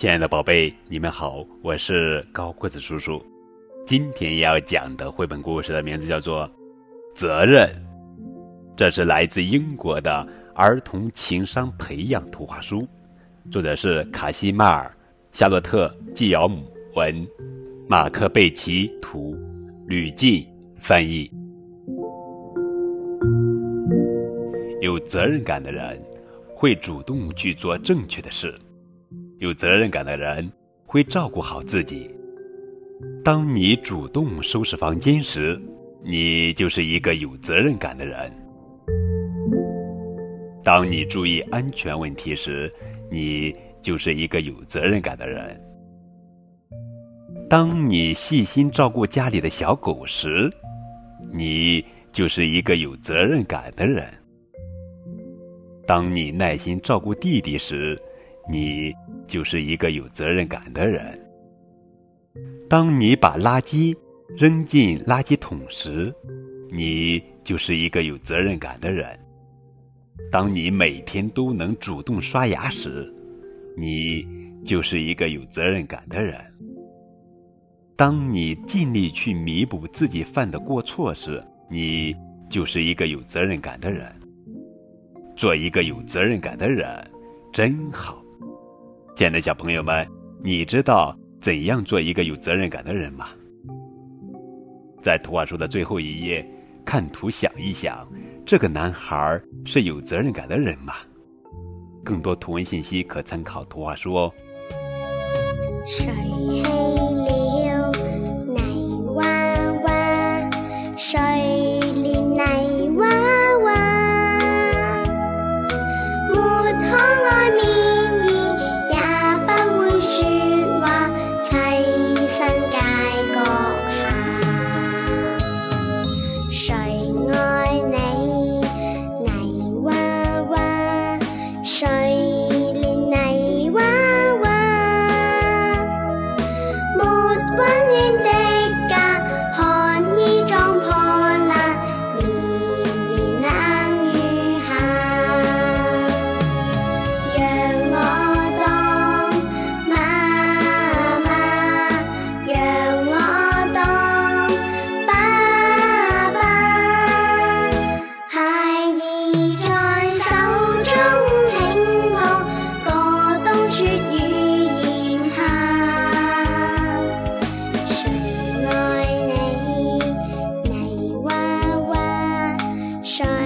亲爱的宝贝，你们好，我是高个子叔叔。今天要讲的绘本故事的名字叫做《责任》，这是来自英国的儿童情商培养图画书，作者是卡西马尔、夏洛特·季尧姆文，马克·贝奇图，吕进翻译。有责任感的人会主动去做正确的事。有责任感的人会照顾好自己。当你主动收拾房间时，你就是一个有责任感的人；当你注意安全问题时，你就是一个有责任感的人；当你细心照顾家里的小狗时，你就是一个有责任感的人；当你耐心照顾弟弟时，你。就是一个有责任感的人。当你把垃圾扔进垃圾桶时，你就是一个有责任感的人。当你每天都能主动刷牙时，你就是一个有责任感的人。当你尽力去弥补自己犯的过错时，你就是一个有责任感的人。做一个有责任感的人，真好。亲爱的小朋友们，你知道怎样做一个有责任感的人吗？在图画书的最后一页，看图想一想，这个男孩是有责任感的人吗？更多图文信息可参考图画书哦。水黑了泥娃娃，水。shine. shine.